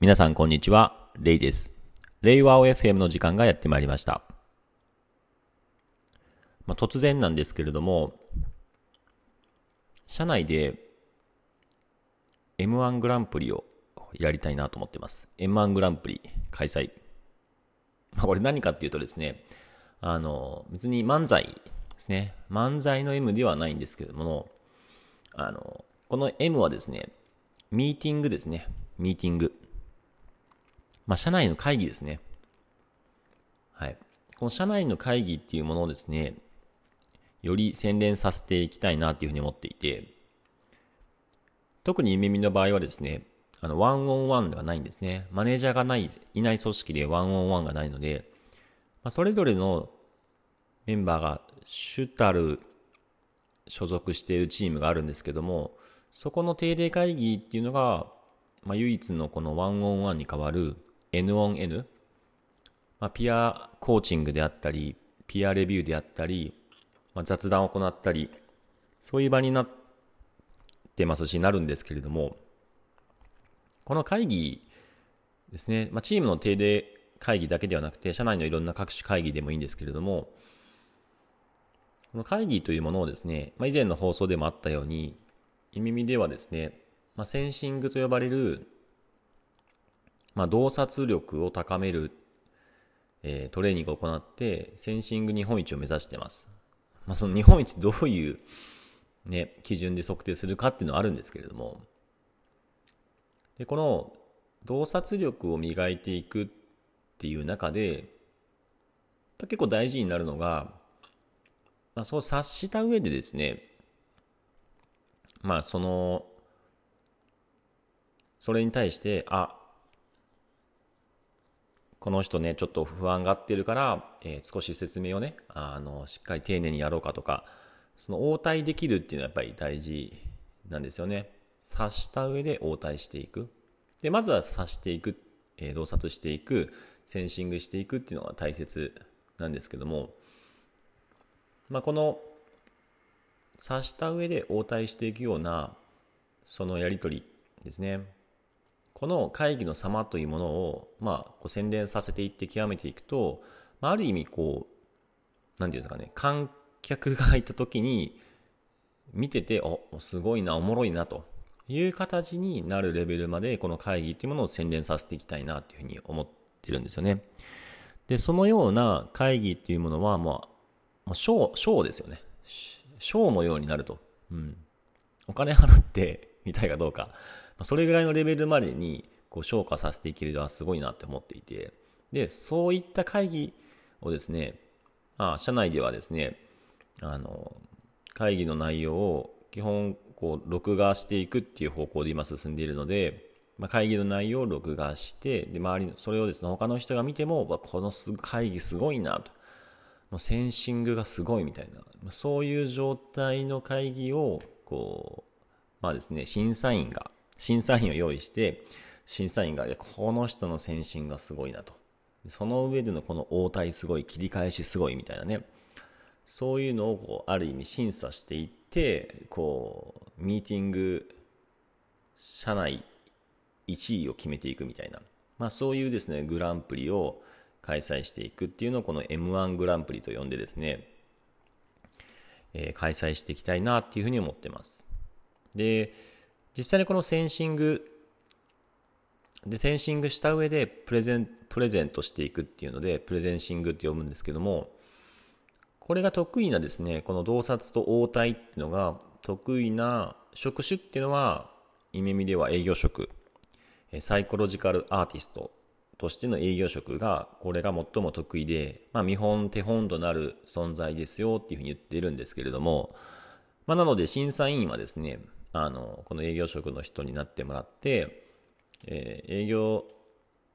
皆さんこんにちは、レイです。レイワオ FM の時間がやってまいりました。まあ、突然なんですけれども、社内で M1 グランプリをやりたいなと思ってます。M1 グランプリ開催。まあ、これ何かっていうとですね、あの、別に漫才ですね。漫才の M ではないんですけれども、あの、この M はですね、ミーティングですね。ミーティング。まあ、社内の会議ですね。はい。この社内の会議っていうものをですね、より洗練させていきたいなっていうふうに思っていて、特に耳の場合はですね、あの、ワンオンワンがないんですね。マネージャーがない、いない組織でワンオンワンがないので、まあ、それぞれのメンバーが主たる所属しているチームがあるんですけども、そこの定例会議っていうのが、まあ、唯一のこのワンオンワンに代わる N on N、まあ、ピアコーチングであったり、ピアレビューであったり、まあ、雑談を行ったり、そういう場になってますし、なるんですけれども、この会議ですね、まあ、チームの定例会議だけではなくて、社内のいろんな各種会議でもいいんですけれども、この会議というものをですね、まあ、以前の放送でもあったように、意味ではですね、まあ、センシングと呼ばれるまあ、洞察力を高める、えー、トレーニングを行って、センシング日本一を目指してます。まあ、その日本一どういう、ね、基準で測定するかっていうのはあるんですけれども、で、この洞察力を磨いていくっていう中で、結構大事になるのが、まあ、そう察した上でですね、まあ、その、それに対して、あ、この人ね、ちょっと不安がってるから、えー、少し説明をね、あの、しっかり丁寧にやろうかとか、その応対できるっていうのはやっぱり大事なんですよね。察した上で応対していく。で、まずは察していく、えー、洞察していく、センシングしていくっていうのが大切なんですけども、まあ、この、察した上で応対していくような、そのやりとりですね。この会議の様というものを、まあ、こう洗練させていって極めていくと、まあ、ある意味こう、なんていうんですかね、観客がいた時に、見てて、お、すごいな、おもろいな、という形になるレベルまで、この会議っていうものを洗練させていきたいな、というふうに思ってるんですよね。で、そのような会議っていうものは、まあ、ショー、ショーですよね。ショーのようになると。うん。お金払ってみたいかどうか。それぐらいのレベルまでにこう消化させていけるのはすごいなって思っていて、で、そういった会議をですね、まあ、社内ではですね、あの、会議の内容を基本、こう、録画していくっていう方向で今進んでいるので、まあ、会議の内容を録画して、で、周りの、それをですね、他の人が見ても、この会議すごいなと。もうセンシングがすごいみたいな、そういう状態の会議を、こう、まあですね、審査員が審査員を用意して、審査員が、この人の先進がすごいなと。その上でのこの応対すごい、切り返しすごいみたいなね。そういうのをこう、ある意味審査していって、こう、ミーティング、社内1位を決めていくみたいな。まあそういうですね、グランプリを開催していくっていうのをこの M1 グランプリと呼んでですね、えー、開催していきたいなっていうふうに思ってます。で、実際にこの sensing で、 sensing した上でプレゼン、プレゼントしていくっていうので、 presencing って読むんですけども、これが得意なですね、この洞察と応対っていうのが得意な職種っていうのは、意味では営業職、 psychological artist としての営業職が、これが最も得意で、まあ見本手本となる存在ですよっていうふうに言ってるんですけれども、まあなので審査員はですね、あの、この営業職の人になってもらって、えー、営業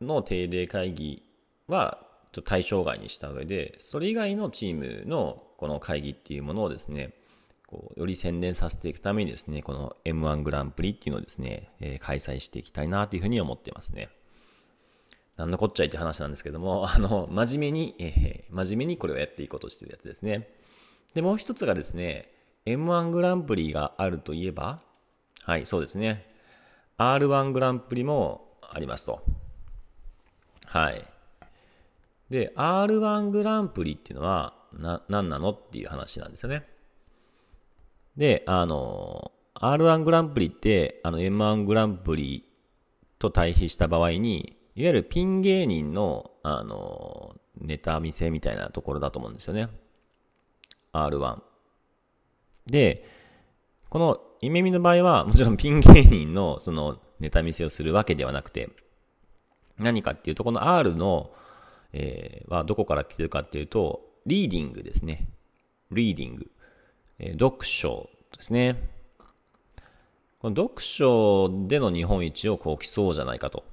の定例会議は、ちょっと対象外にした上で、それ以外のチームのこの会議っていうものをですね、こう、より洗練させていくためにですね、この M1 グランプリっていうのをですね、えー、開催していきたいなというふうに思ってますね。なんのこっちゃいって話なんですけども、あの、真面目に、えー、真面目にこれをやっていこうとしてるやつですね。で、もう一つがですね、M1 グランプリがあるといえば、はい、そうですね。R1 グランプリもありますと。はい。で、R1 グランプリっていうのは、な、何なのっていう話なんですよね。で、あの、R1 グランプリって、あの M1 グランプリと対比した場合に、いわゆるピン芸人の、あの、ネタ見せみたいなところだと思うんですよね。R1。で、このイメミの場合は、もちろんピン芸人のそのネタ見せをするわけではなくて、何かっていうと、この R の、えーはどこから来てるかっていうと、リーディングですね。リーディング。えー読書ですね。この読書での日本一をこう競うじゃないかと。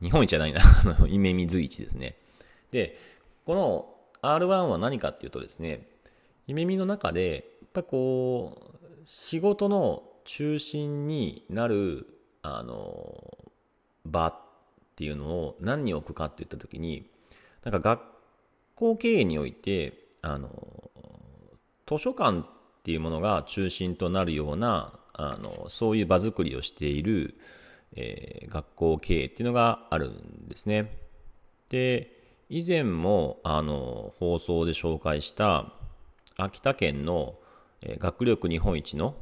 日本一じゃないな。あの、イメミズ一ですね。で、この R1 は何かっていうとですね、イメミの中で、ぱこう、仕事の中心になる、あの、場っていうのを何に置くかって言ったときに、なんか学校経営において、あの、図書館っていうものが中心となるような、あの、そういう場作りをしている、えー学校経営っていうのがあるんですね。で、以前も、あの、放送で紹介した、秋田県の、学力日本一の、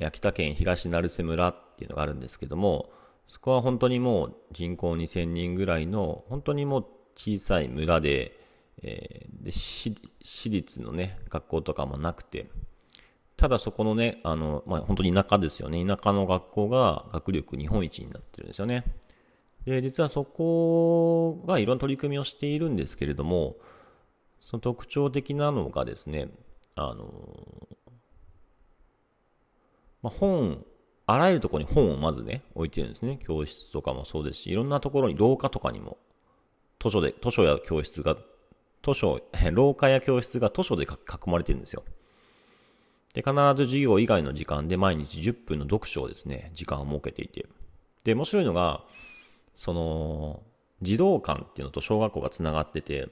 秋田県東成瀬村っていうのがあるんですけども、そこは本当にもう人口2000人ぐらいの、本当にもう小さい村で、えーで、私私立のね、学校とかもなくて、ただそこのね、あの、まあ、本当に田舎ですよね。田舎の学校が学力日本一になってるんですよね。で、実はそこがいろんな取り組みをしているんですけれども、その特徴的なのがですね、あの、まあ、本、あらゆるところに本をまずね、置いてるんですね。教室とかもそうですし、いろんなところに廊下とかにも、図書で、図書や教室が、図書、廊下や教室が図書で囲まれてるんですよ。で、必ず授業以外の時間で毎日10分の読書をですね、時間を設けていて。で、面白いのが、その、児童館っていうのと小学校がつながってて、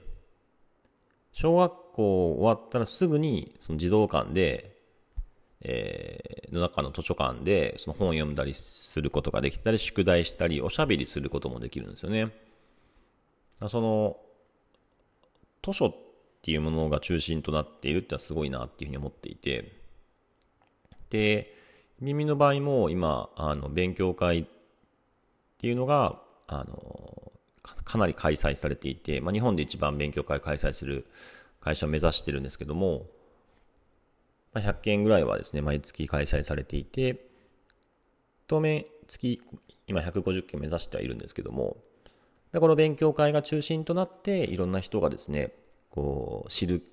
小学校終わったらすぐに、その児童館で、えーの中の図書館で、その本を読んだりすることができたり、宿題したり、おしゃべりすることもできるんですよね。その、図書っていうものが中心となっているってのはすごいなっていうふうに思っていて、で、耳の場合も今、あの、勉強会っていうのが、あの、かかなり開催されていて、まあ、日本で一番勉強会開催する会社を目指してるんですけども、まあ、100件ぐらいはですね、毎月開催されていて、当面月、今150件目指してはいるんですけども、でこの勉強会が中心となって、いろんな人がですね、こう、知る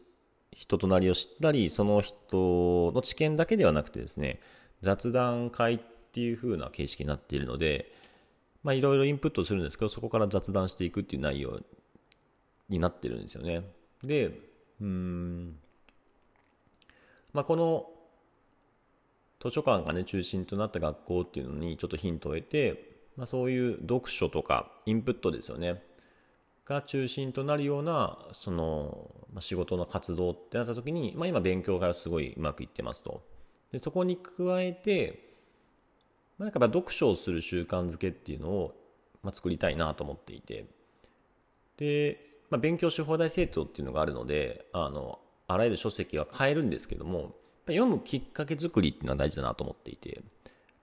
人となりを知ったり、その人の知見だけではなくてですね、雑談会っていう風な形式になっているので、まあいろいろインプットするんですけど、そこから雑談していくっていう内容になってるんですよね。で、うん、まあこの図書館がね、中心となった学校っていうのにちょっとヒントを得て、まあそういう読書とかインプットですよね。が中心となるような、その、ま、仕事の活動ってなった時に、まあ今勉強がすごいうまくいってますと。で、そこに加えて、まあ、なんか読書をする習慣づけっていうのを、まあ、作りたいなと思っていて。で、まあ、勉強し放題生徒っていうのがあるので、あの、あらゆる書籍は買えるんですけども、読むきっかけ作りっていうのは大事だなと思っていて。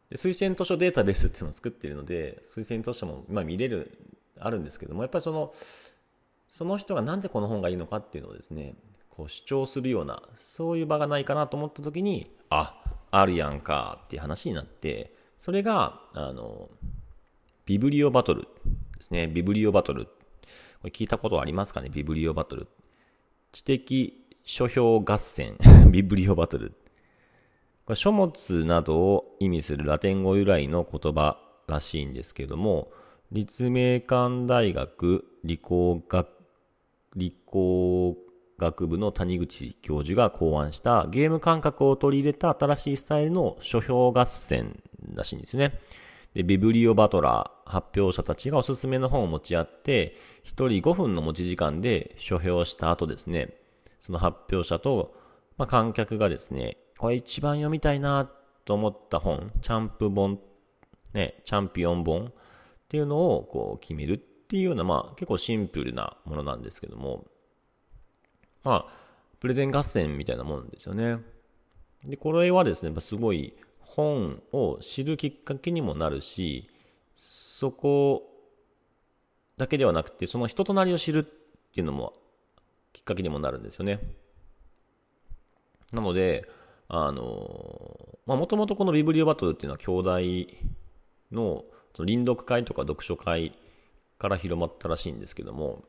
で推薦図書データベースっていうのを作っているので、推薦図書も今見れる、あるんですけども、やっぱりその、その人がなんでこの本がいいのかっていうのをですね、こう主張するような、そういう場がないかなと思った時に、あ、あるやんかっていう話になって、それが、あの、ビブリオバトルですね。ビブリオバトル。これ聞いたことありますかね？ビブリオバトル。知的書評合戦。ビブリオバトル。書物などを意味するラテン語由来の言葉らしいんですけども、立命館大学理工学、理工学部の谷口教授が考案したゲーム感覚を取り入れた新しいスタイルの書評合戦らしいんですよね。で、ビブリオバトラー、発表者たちがおすすめの本を持ち合って、一人5分の持ち時間で書評した後ですね、その発表者と、まあ、観客がですね、これ一番読みたいなと思った本、チャンプ本、ね、チャンピオン本っていうのをこう決めるっていうような、まあ結構シンプルなものなんですけども、まあ、プレゼン合戦みたいなもんですよね。で、これはですね、やっぱすごい本を知るきっかけにもなるし、そこだけではなくて、その人となりを知るっていうのもっかけにもなるんですよね。なので、あの、まあ、もともとこのビブリオバトルっていうのは兄弟のその臨読会とか読書会から広まったらしいんですけども、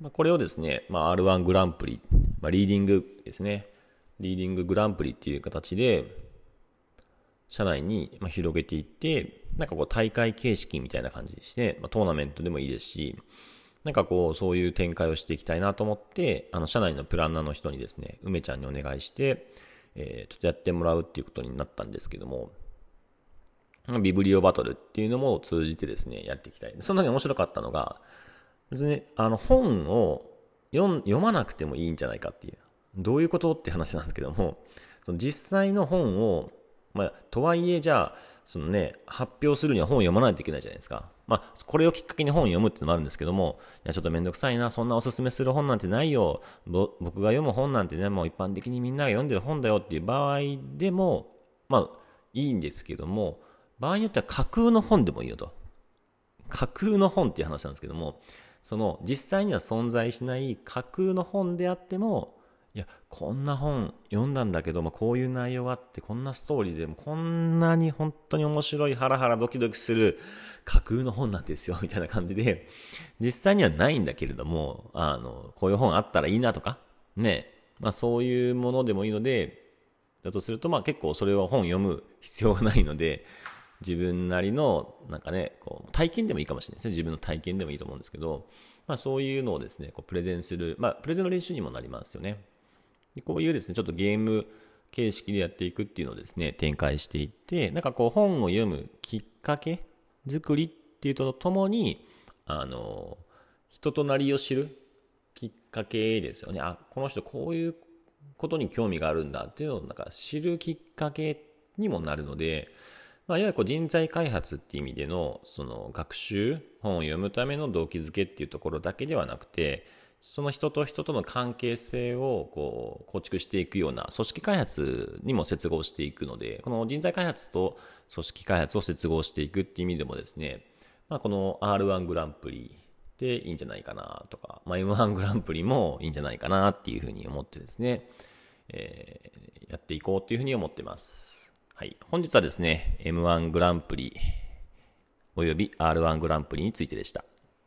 ま、これをですね、まあ、R1 グランプリ、まあ、リーディングですね、リーディンググランプリっていう形で、社内に広げていって、なんかこう大会形式みたいな感じにして、まあ、トーナメントでもいいですし、なんかこう、そういう展開をしていきたいなと思って、あの、社内のプランナーの人にですね、梅ちゃんにお願いして、えー、ちょっとやってもらうっていうことになったんですけども、ビブリオバトルっていうのも通じてですね、やっていきたい。その時面白かったのが、別に、あの、本を読まなくてもいいんじゃないかっていう。どういうことって話なんですけども、その実際の本をまあ、とはいえ、じゃあ、そのね、発表するには本を読まないといけないじゃないですか。まあ、これをきっかけに本を読むっていうのもあるんですけども、いや、ちょっとめんどくさいな、そんなおすすめする本なんてないよ。僕が読む本なんてね、もう一般的にみんなが読んでる本だよっていう場合でも、まあ、いいんですけども、場合によっては架空の本でもいいよと。架空の本っていう話なんですけども、その実際には存在しない架空の本であっても、いや、こんな本読んだんだけど、まあ、こういう内容があって、こんなストーリーでも、こんなに本当に面白い、ハラハラドキドキする架空の本なんですよ、みたいな感じで、実際にはないんだけれども、あの、こういう本あったらいいなとか、ね、まあそういうものでもいいので、だとすると、まあ結構それは本読む必要がないので、自分なりの、なんかね、こう、体験でもいいかもしれないですね。自分の体験でもいいと思うんですけど、まあそういうのをですね、こうプレゼンする、まあプレゼンの練習にもなりますよね。こういうですね、ちょっとゲーム形式でやっていくっていうのをですね、展開していって、なんかこう本を読むきっかけ作りっていうとともに、あの、人となりを知るきっかけですよね。あ、この人こういうことに興味があるんだっていうのをなんか知るきっかけにもなるので、まあ、いわゆるこう人材開発っていう意味での、その学習、本を読むための動機づけっていうところだけではなくて、その人と人との関係性をこう構築していくような組織開発にも接合していくので、この人材開発と組織開発を接合していくっていう意味でもですね、まあ、この R1 グランプリでいいんじゃないかなとか、まあ、M1 グランプリもいいんじゃないかなっていうふうに思ってですね、えー、やっていこうっていうふうに思ってます。はい。本日はですね、M1 グランプリおよび R1 グランプリについてでした。